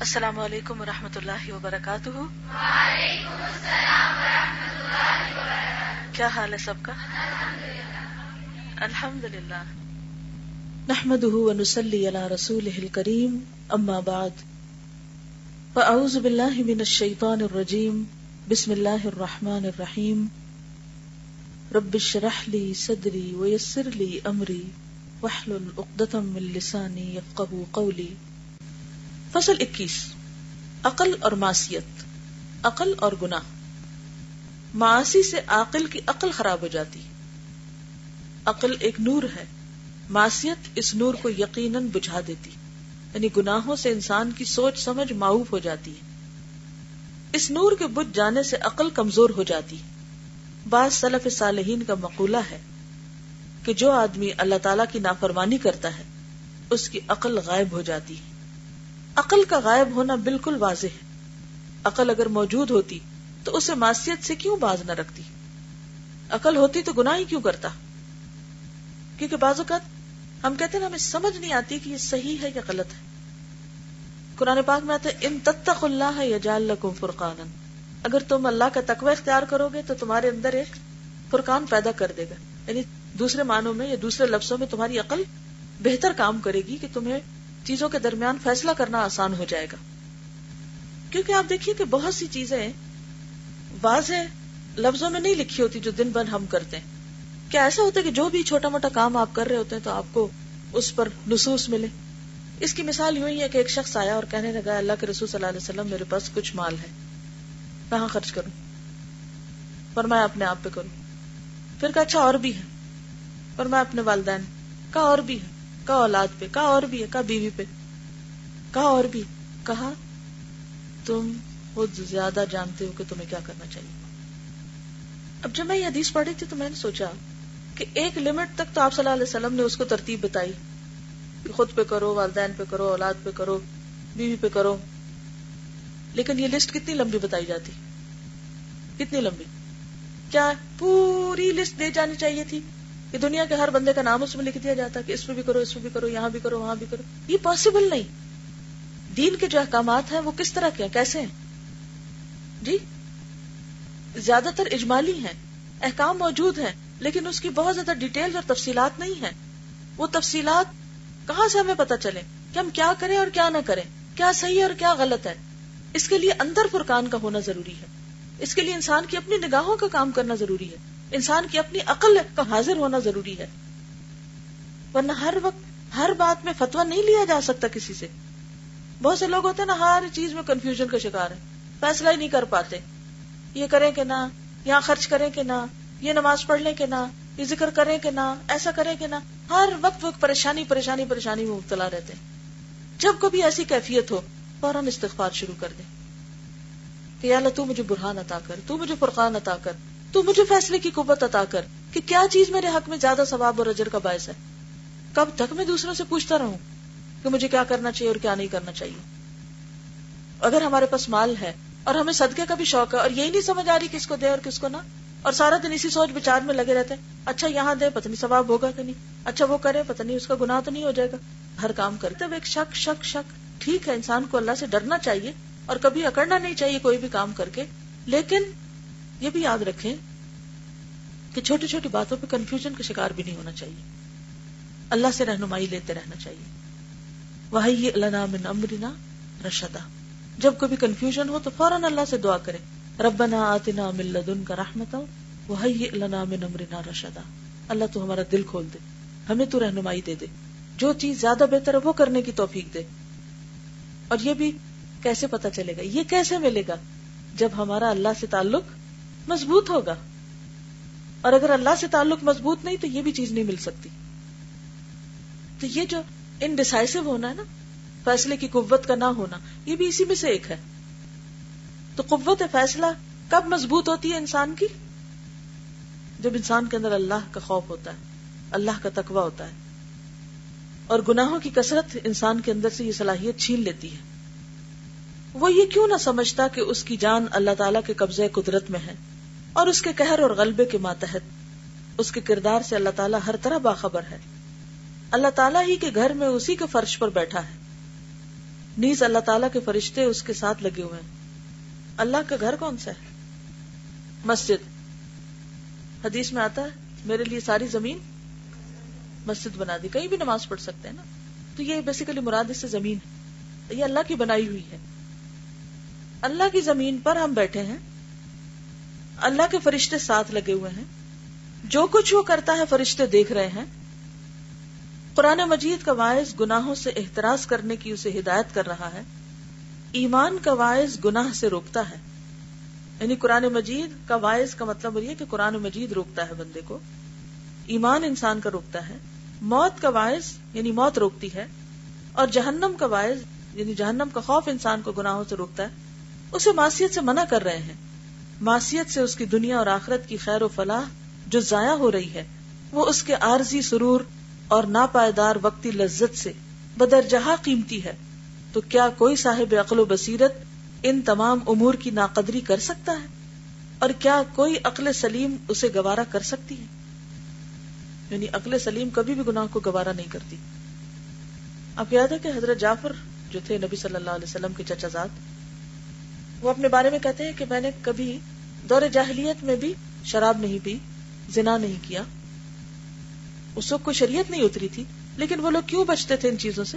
السلام علیکم و رحمۃ اللہ وبرکاتہ۔ کیا حال ہے سب کا؟ الحمد للہ نحمد ونسلی علی رسول کریم اما بعد۔ فاعوذ باللہ من الشیطان الرجیم بسم اللہ الرحمن الرحیم۔ رب اشرح لی صدری ویسر لی امری واحلل عقدۃ من لسانی یفقهوا قولی۔ فصل اکیس، عقل اور معصیت، عقل اور گناہ۔ معاشی سے عقل کی عقل خراب ہو جاتی۔ عقل ایک نور ہے، معصیت اس نور کو یقیناً بجھا دیتی۔ یعنی گناہوں سے انسان کی سوچ سمجھ معاوف ہو جاتی ہے۔ اس نور کے بجھ جانے سے عقل کمزور ہو جاتی۔ بعض سلف صالحین کا مقولہ ہے کہ جو آدمی اللہ تعالی کی نافرمانی کرتا ہے، اس کی عقل غائب ہو جاتی۔ ہے عقل کا غائب ہونا بالکل واضح ہے۔ عقل اگر موجود ہوتی تو اسے معصیت سے کیوں باز نہ رکھتی؟ عقل ہوتی تو گناہ ہی کیوں کرتا؟ کیونکہ بعض اوقات ہم کہتے ہیں ہمیں سمجھ نہیں آتی کہ یہ صحیح ہے یا غلط ہے۔ قرآن پاک میں آتا ہے، ان تتق اللہ یا جال فرقان اگر تم اللہ کا تقوی اختیار کرو گے تو تمہارے اندر ایک فرقان پیدا کر دے گا۔ یعنی دوسرے معنوں میں یا دوسرے لفظوں میں تمہاری عقل بہتر کام کرے گی کہ تمہیں چیزوں کے درمیان فیصلہ کرنا آسان ہو جائے گا۔ کیونکہ آپ دیکھیے کہ بہت سی چیزیں واضح لفظوں میں نہیں لکھی ہوتی جو دن بھر ہم کرتے ہیں۔ کیا ایسا ہوتا ہے کہ جو بھی چھوٹا موٹا کام آپ کر رہے ہوتے ہیں تو آپ کو اس پر نصوص ملے؟ اس کی مثال یوں ہی ہے کہ ایک شخص آیا اور کہنے لگا، اللہ کے رسول صلی اللہ علیہ وسلم، میرے پاس کچھ مال ہے۔ کہاں خرچ کروں؟ پر میں اپنے آپ پہ کروں۔ پھر کہا اچھا اور بھی ہے۔ پر میں اپنے والدین۔ کا اور بھی ہے۔ کہا اولاد پہ، کہا اور بھی ہے، کہا بیوی پہ۔ کہا اور بھی۔ کہا، تم خود زیادہ جانتے ہو کہ تمہیں کیا کرنا چاہیے۔ اب جب میں یہ حدیث پڑھی تھی تو میں نے سوچا کہ ایک لمٹ تک تو آپ صلی اللہ علیہ وسلم نے اس کو ترتیب بتائی کہ خود پہ کرو، والدین پہ کرو، اولاد پہ کرو، بیوی پہ کرو۔ لیکن یہ لسٹ کتنی لمبی بتائی جاتی؟ کتنی لمبی؟ کیا پوری لسٹ دے جانی چاہیے تھی؟ کہ دنیا کے ہر بندے کا نام اس میں لکھ دیا جاتا کہ اس میں بھی کرو، اس میں بھی کرو، یہاں بھی کرو، وہاں بھی کرو۔ یہ پاسبل نہیں۔ دین کے جو احکامات ہیں وہ کس طرح کے ہیں؟ کیسے ہیں؟ جی؟ زیادہ تر اجمالی ہیں۔ احکام موجود ہیں، لیکن اس کی بہت زیادہ ڈیٹیل اور تفصیلات نہیں ہیں۔ وہ تفصیلات کہاں سے ہمیں پتا چلے؟ کہ ہم کیا کریں اور کیا نہ کریں۔ کیا صحیح ہے اور کیا غلط ہے؟ اس کے لیے اندر فرقان کا ہونا ضروری ہے۔ اس کے لیے انسان کی اپنی نگاہوں کا کام کرنا ضروری ہے۔ انسان کی اپنی عقل کا حاضر ہونا ضروری ہے۔ ورنہ ہر وقت، ہر بات میں فتوا نہیں لیا جا سکتا کسی سے۔ بہت سے لوگ ہوتے ہیں نا، ہر چیز میں کنفیوژن کا شکار ہے فیصلہ ہی نہیں کر پاتے۔ یہ کریں کہ نہ، یہاں خرچ کریں کہ نہ، یہ نماز پڑھ لیں کہ نہ، یہ ذکر کریں کہ نہ، ایسا کریں کہ نہ۔ ہر وقت وقت پریشانی پریشانی پریشانی میں مبتلا رہتے ہیں۔ جب کبھی ایسی کیفیت ہو، فوراً استغفار شروع کر دیں۔ کہ اللہ، تو مجھے برہان عطا کر، تو مجھے فرقان عطا کر۔ تو مجھے فیصلے کی قوت عطا کر کہ کیا چیز میرے حق میں زیادہ ثواب اور اجر کا باعث ہے۔ کب تک میں دوسروں سے پوچھتا رہوں کہ مجھے کیا کرنا چاہیے اور کیا نہیں کرنا چاہیے۔ اگر ہمارے پاس مال ہے اور ہمیں صدقے کا بھی شوق ہے اور یہی نہیں سمجھ آ رہی کس کو دے اور کس کو نہ، اور سارا دن اسی سوچ بچار میں لگے رہتے ہیں اچھا یہاں دے پتہ نہیں ثواب ہوگا کہ نہیں اچھا وہ کرے پتہ نہیں اس کا گناہ تو نہیں ہو جائے گا۔ ہر کام کرتے ایک شک شک شک، ٹھیک ہے انسان کو اللہ سے ڈرنا چاہیے اور کبھی اکڑنا نہیں چاہیے کوئی بھی کام کر کے، لیکن یہ بھی یاد رکھیں کہ چھوٹی چھوٹی باتوں پہ کنفیوژن کا شکار بھی نہیں ہونا چاہیے۔ اللہ سے رہنمائی لیتے رہنا چاہیے۔ وہی من امرنا رشدا۔ جب کبھی کنفیوژن ہو تو فوراً اللہ سے دعا کرے ربنا آتنا من لدن کا رحمت وہی من امرنا رشدا۔ اللہ تو ہمارا دل کھول دے۔ ہمیں تو رہنمائی دے دے۔ جو چیز زیادہ بہتر ہے وہ کرنے کی توفیق دے۔ اور یہ بھی کیسے پتا چلے گا؟ یہ کیسے ملے گا؟ جب ہمارا اللہ سے تعلق مضبوط ہوگا۔ اور اگر اللہ سے تعلق مضبوط نہیں تو یہ بھی چیز نہیں مل سکتی۔ تو یہ جو انڈیسائسو ہونا ہے نا، فیصلے کی قوت کا نہ ہونا، یہ بھی اسی میں سے ایک ہے۔ تو قوت فیصلہ کب مضبوط ہوتی ہے انسان کی؟ جب انسان کے اندر اللہ کا خوف ہوتا ہے، اللہ کا تقوی ہوتا ہے۔ اور گناہوں کی کثرت انسان کے اندر سے یہ صلاحیت چھین لیتی ہے۔ وہ یہ کیوں نہ سمجھتا کہ اس کی جان اللہ تعالیٰ کے قبضے قدرت میں ہے؟ اور اس کے قہر اور غلبے کے ماتحت۔ اس کے کردار سے اللہ تعالیٰ ہر طرح باخبر ہے۔ اللہ تعالیٰ ہی کے گھر میں اسی کے فرش پر بیٹھا ہے۔ نیز اللہ تعالیٰ کے فرشتے اس کے ساتھ لگے ہوئے ہیں۔ اللہ کا گھر کون سا ہے؟ مسجد۔ حدیث میں آتا ہے، میرے لیے ساری زمین مسجد بنا دی۔ کہیں بھی نماز پڑھ سکتے ہیں نا۔ تو یہ بیسیکلی مراد اس سے زمین ہے۔ یہ اللہ کی بنائی ہوئی ہے۔ اللہ کی زمین پر ہم بیٹھے ہیں۔ اللہ کے فرشتے ساتھ لگے ہوئے ہیں۔ جو کچھ وہ کرتا ہے، فرشتے دیکھ رہے ہیں۔ قرآن مجید کا باعث گناہوں سے احتراز کرنے کی اسے ہدایت کر رہا ہے۔ ایمان کا باعث گناہ سے روکتا ہے۔ یعنی قرآن مجید کا باعث کا مطلب یہ کہ قرآن مجید روکتا ہے بندے کو۔ ایمان انسان کا روکتا ہے۔ موت کا باعث یعنی موت روکتی ہے۔ اور جہنم کا باعث یعنی جہنم کا خوف انسان کو گناہوں سے روکتا ہے۔ اسے معصیت سے منع کر رہے ہیں۔ معصیت سے اس کی دنیا اور آخرت کی خیر و فلاح جو ضائع ہو رہی ہے، وہ اس کے عارضی سرور اور ناپائیدار وقتی لذت سے بدر جہاں قیمتی ہے۔ تو کیا کوئی صاحب عقل و بصیرت ان تمام امور کی ناقدری کر سکتا ہے؟ اور کیا کوئی عقل سلیم اسے گوارا کر سکتی ہے؟ یعنی عقل سلیم کبھی بھی گناہ کو گوارا نہیں کرتی۔ آپ یاد ہے کہ حضرت جعفر جو تھے نبی صلی اللہ علیہ وسلم کے چچا زاد وہ اپنے بارے میں کہتے ہیں کہ میں نے کبھی دور جاہلیت میں بھی شراب نہیں پی، زنا نہیں کیا۔ اس وقت کوئی شریعت نہیں اتری تھی، لیکن وہ لوگ کیوں بچتے تھے ان چیزوں سے؟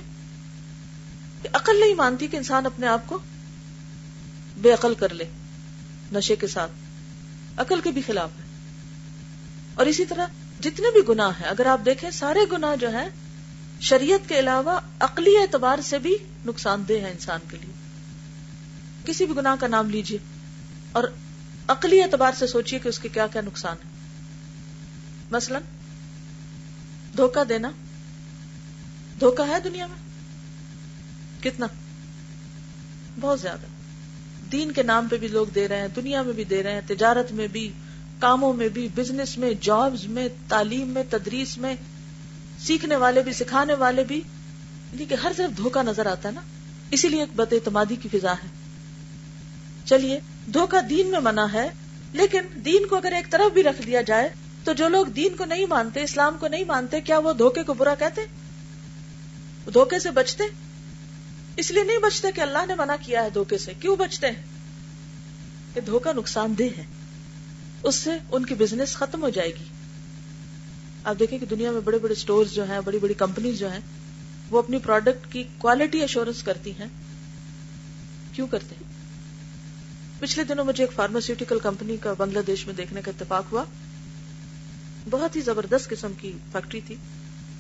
عقل نہیں مانتی کہ انسان اپنے آپ کو بے عقل کر لے، نشے کے ساتھ۔ عقل کے بھی خلاف ہے۔ اور اسی طرح جتنے بھی گناہ ہیں، اگر آپ دیکھیں، سارے گناہ جو ہیں، شریعت کے علاوہ عقلی اعتبار سے بھی نقصان دہ ہے انسان کے لیے۔ کسی بھی گناہ کا نام لیجیے اور عقلی اعتبار سے سوچیے کہ اس کے کیا کیا نقصان ہے۔ مثلا، دھوکہ دینا۔ دھوکہ ہے دنیا میں؟ کتنا؟ بہت زیادہ۔ دین کے نام پہ بھی لوگ دے رہے ہیں، دنیا میں بھی دے رہے ہیں، تجارت میں بھی، کاموں میں بھی، بزنس میں، جابز میں، تعلیم میں، تدریس میں، سیکھنے والے بھی، سکھانے والے بھی۔ یعنی کہ ہر طرف دھوکا نظر آتا ہے نا؟ اسی لیے ایک بد اعتمادی کی فضا ہے۔ چلیے دھوکا دین میں منع ہے، لیکن دین کو اگر ایک طرف بھی رکھ دیا جائے، تو جو لوگ دین کو نہیں مانتے، اسلام کو نہیں مانتے، کیا وہ دھوکے کو برا کہتے؟ دھوکے سے بچتے؟ اس لیے نہیں بچتے کہ اللہ نے منع کیا ہے دھوکے سے۔ کیوں بچتے ہیں؟ کہ دھوکا نقصان دہ ہے۔ اس سے ان کی بزنس ختم ہو جائے گی۔ آپ دیکھیں کہ دنیا میں بڑے بڑے سٹور جو ہیں، بڑی بڑی کمپنیز جو ہیں، وہ اپنی پروڈکٹ کی کوالٹی ایشورنس کرتی ہیں۔ کیوں کرتے ہیں؟ پچھلے دنوں مجھے ایک فارماسیوٹیکل کمپنی کا بنگلہ دیش میں دیکھنے کا اتفاق ہوا۔ بہت ہی زبردست قسم کی فیکٹری تھی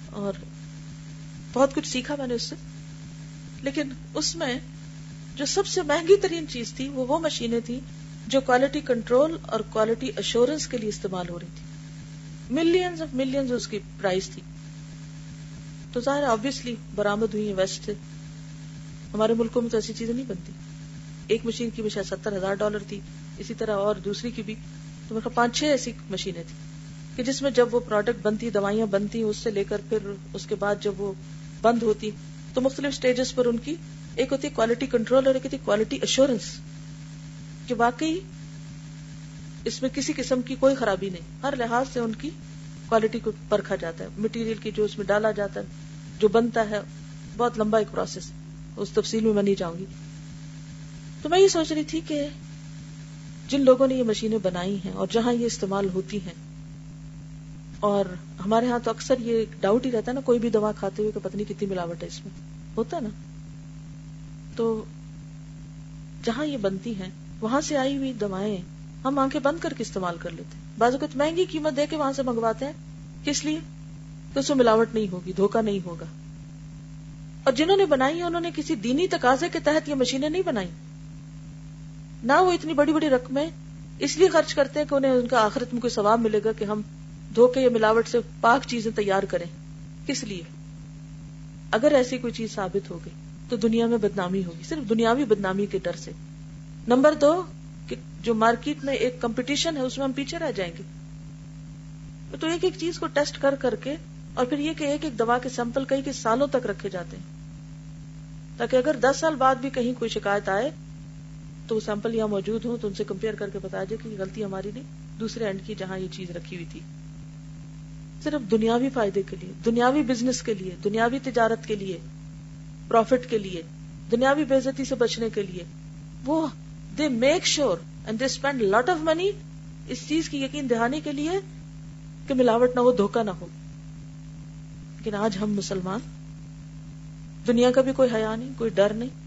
اور بہت کچھ سیکھا میں نے اس سے۔ لیکن اس میں جو سب سے مہنگی ترین چیز تھی وہ وہ مشینیں تھی جو کوالٹی کنٹرول اور کوالٹی اشورنس کے لیے استعمال ہو رہی تھی۔ ملینز آف ملینز اس کی پرائز تھی۔ تو ظاہر آبیسلی برامد ہوئی ویسٹ سے ہمارے ملکوں میں تو ایسی چیزیں نہیں بنتی۔ ایک مشین کی بھی شاید ستر ہزار ڈالر تھی، اسی طرح اور دوسری کی بھی۔ تو میرے پانچ چھ ایسی مشینیں تھیں کہ جس میں جب وہ پروڈکٹ بنتی، دوائیاں بنتی، اس سے لے کر پھر اس کے بعد جب وہ بند ہوتی، تو مختلف سٹیجز پر ان کی ایک ہوتی کوالٹی کنٹرول اور ایک ہوتی کوالٹی ایشورنس کہ واقعی اس میں کسی قسم کی کوئی خرابی نہیں۔ ہر لحاظ سے ان کی کوالٹی کو پرکھا جاتا ہے۔ مٹیریل کی جو اس میں ڈالا جاتا ہے، جو بنتا ہے، بہت لمبا ایک پروسیس اس تفصیل میں میں نہیں جاؤں گی۔ تو میں یہ سوچ رہی تھی کہ جن لوگوں نے یہ مشینیں بنائی ہیں اور جہاں یہ استعمال ہوتی ہیں، اور ہمارے ہاں تو اکثر یہ ڈاؤٹ ہی رہتا ہے نا، کوئی بھی دوا کھاتے ہوئے کہ پتنی کتنی ملاوٹ ہے اس میں۔ ہوتا نا؟ تو جہاں یہ بنتی ہیں، وہاں سے آئی ہوئی دوائیں ہم آنکھیں بند کر کے استعمال کر لیتے ہیں۔ بعض اوقات مہنگی قیمت دے کے وہاں سے منگواتے ہیں۔ کس لیے؟ تو اس میں ملاوٹ نہیں ہوگی دھوکا نہیں ہوگا۔ اور جنہوں نے بنائی انہوں نے کسی دینی تقاضے کے تحت یہ مشینیں نہیں بنائی۔ نہ وہ اتنی بڑی بڑی رقمیں اس لیے خرچ کرتے ہیں کہ انہیں ان کا آخرت میں کوئی ثواب ملے گا کہ ہم دھوکے یا ملاوٹ سے پاک چیزیں تیار کریں۔ کس لیے؟ اگر ایسی کوئی چیز ثابت ہو گئی تو دنیا میں بدنامی ہوگی۔ صرف دنیاوی بدنامی کے ڈر سے۔ نمبر دو، کہ جو مارکیٹ میں ایک کمپٹیشن ہے، اس میں ہم پیچھے رہ جائیں گے۔ تو ایک ایک چیز کو ٹیسٹ کر کر کے اور پھر یہ کہ ایک ایک دوا کے سیمپل کئی کے سالوں تک رکھے جاتے ہیں۔ تاکہ اگر دس سال بعد بھی کہیں کوئی شکایت آئے تو وہ سیمپل یہاں موجود ہوں تو ان سے کمپیئر کر کے بتا جائے کہ غلطی ہماری نہیں، دوسرے اینڈ کی جہاں یہ چیز رکھی ہوئی تھی۔ صرف دنیاوی فائدے کے لیے، دنیاوی بزنس کے لیے، دنیاوی تجارت کے لیے پروفٹ کے لیے، دنیاوی بےزتی سے بچنے کے لیے۔ وہ they make sure and they spend lot of money اس چیز کی یقین دہانی کے لیے کہ ملاوٹ نہ ہو دھوکا نہ ہو۔ لیکن آج ہم مسلمان، دنیا کا بھی کوئی حیا نہیں، کوئی ڈر نہیں۔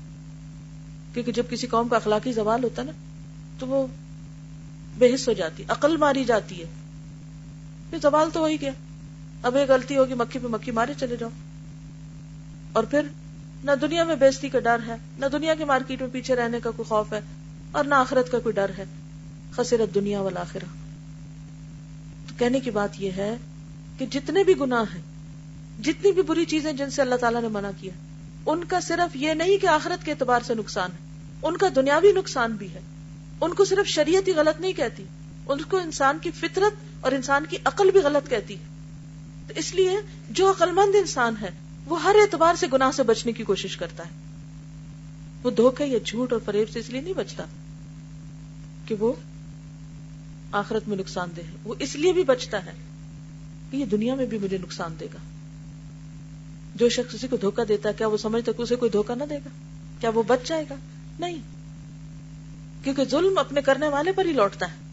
کیونکہ جب کسی قوم کا اخلاقی زوال ہوتا ہے نا، تو وہ بے حص ہو جاتی عقل ماری جاتی ہے۔ پھر زوال تو ہو ہی گیا اب ایک غلطی ہوگی، مکھی پہ مکھی مارے چلے جاؤ۔ اور پھر نہ دنیا میں بیزتی کا ڈر ہے، نہ دنیا کے مارکیٹ میں پیچھے رہنے کا کوئی خوف ہے، اور نہ آخرت کا کوئی ڈر ہے۔ خسرت دنیا والا تو کہنے کی بات یہ ہے کہ جتنے بھی گناہ ہیں، جتنی بھی بری چیزیں جن سے اللہ تعالیٰ نے منع کیا، ان کا صرف یہ نہیں کہ آخرت کے اعتبار سے نقصان ہے۔ ان کا دنیاوی نقصان بھی ہے۔ ان کو صرف شریعت ہی غلط نہیں کہتی، ان کو انسان کی فطرت اور انسان کی عقل بھی غلط کہتی ہے۔ تو اس لیے جو عقل مند انسان ہے، وہ ہر اعتبار سے گناہ سے بچنے کی کوشش کرتا ہے۔ وہ دھوکے یا جھوٹ اور فریب سے اس لیے نہیں بچتا کہ وہ آخرت میں نقصان دہ ہے۔ وہ اس لیے بھی بچتا ہے کہ یہ دنیا میں بھی مجھے نقصان دے گا۔ جو شخص کسی کو دھوکا دیتا ہے، کیا وہ سمجھتا کہ اسے کوئی دھوکا نہ دے گا؟ کیا وہ بچ جائے گا؟ نہیں کیونکہ ظلم اپنے کرنے والے پر ہی لوٹتا ہے۔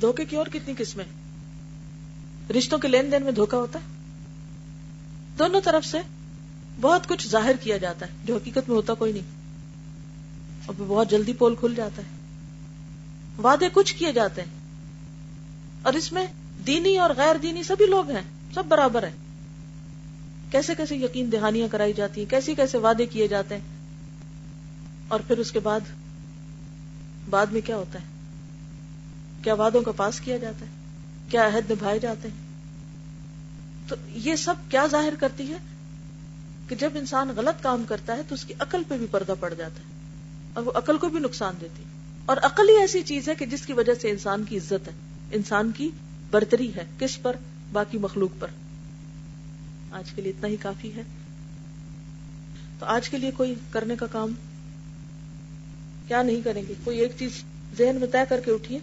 دھوکے کی اور کتنی قسمیں رشتوں کے لین دین میں دھوکا ہوتا ہے۔ دونوں طرف سے بہت کچھ ظاہر کیا جاتا ہے۔ جو حقیقت میں ہوتا کوئی نہیں۔ اور بہت جلدی پول کھل جاتا ہے۔ وعدے کچھ کیے جاتے ہیں۔ اور اس میں دینی اور غیر دینی سبھی لوگ ہیں۔ سب برابر ہیں۔ کیسے کیسے یقین دہانیاں کرائی جاتی ہیں۔ کیسے کیسے وعدے کیے جاتے ہیں۔ اور پھر اس کے بعد بعد میں کیا ہوتا ہے؟ کیا وعدوں کا پاس کیا جاتا ہے؟ کیا عہد نبھائے جاتے ہیں؟ تو یہ سب کیا ظاہر کرتی ہے کہ جب انسان غلط کام کرتا ہے تو اس کی عقل پہ بھی پردہ پڑ جاتا ہے اور وہ عقل کو بھی نقصان دیتی اور عقل ہی ایسی چیز ہے کہ جس کی وجہ سے انسان کی عزت ہے۔ انسان کی برتری ہے۔ کس پر؟ باقی مخلوق پر۔ آج کے لیے اتنا ہی کافی ہے۔ تو آج کے لیے کوئی کرنے کا کام کیا نہیں کریں گے؟ کوئی ایک چیز ذہن میں طے کر کے اٹھیے۔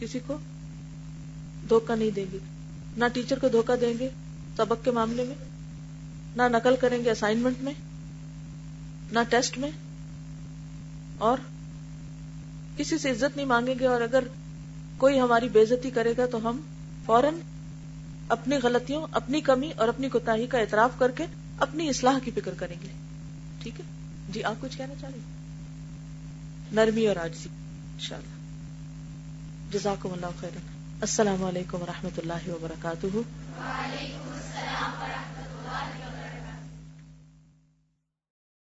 کسی کو دھوکہ نہیں دیں گے۔ نہ ٹیچر کو دھوکہ دیں گے سبق کے معاملے میں، نہ نقل کریں گے اسائنمنٹ میں، نہ ٹیسٹ میں۔ اور کسی سے عزت نہیں مانگیں گے اور اگر کوئی ہماری بےزتی کرے گا تو ہم فوراً اپنی غلطیوں، اپنی کمی اور اپنی کوتا کا اعتراف کر کے اپنی اصلاح کی فکر کریں گے۔ ٹھیک ہے؟ جی آپ کچھ کہنا چاہ رہے نرمی اور آج ان شاء اللہ جزاکم اللہ خیر السلام علیکم و رحمۃ اللہ وبرکاتہ۔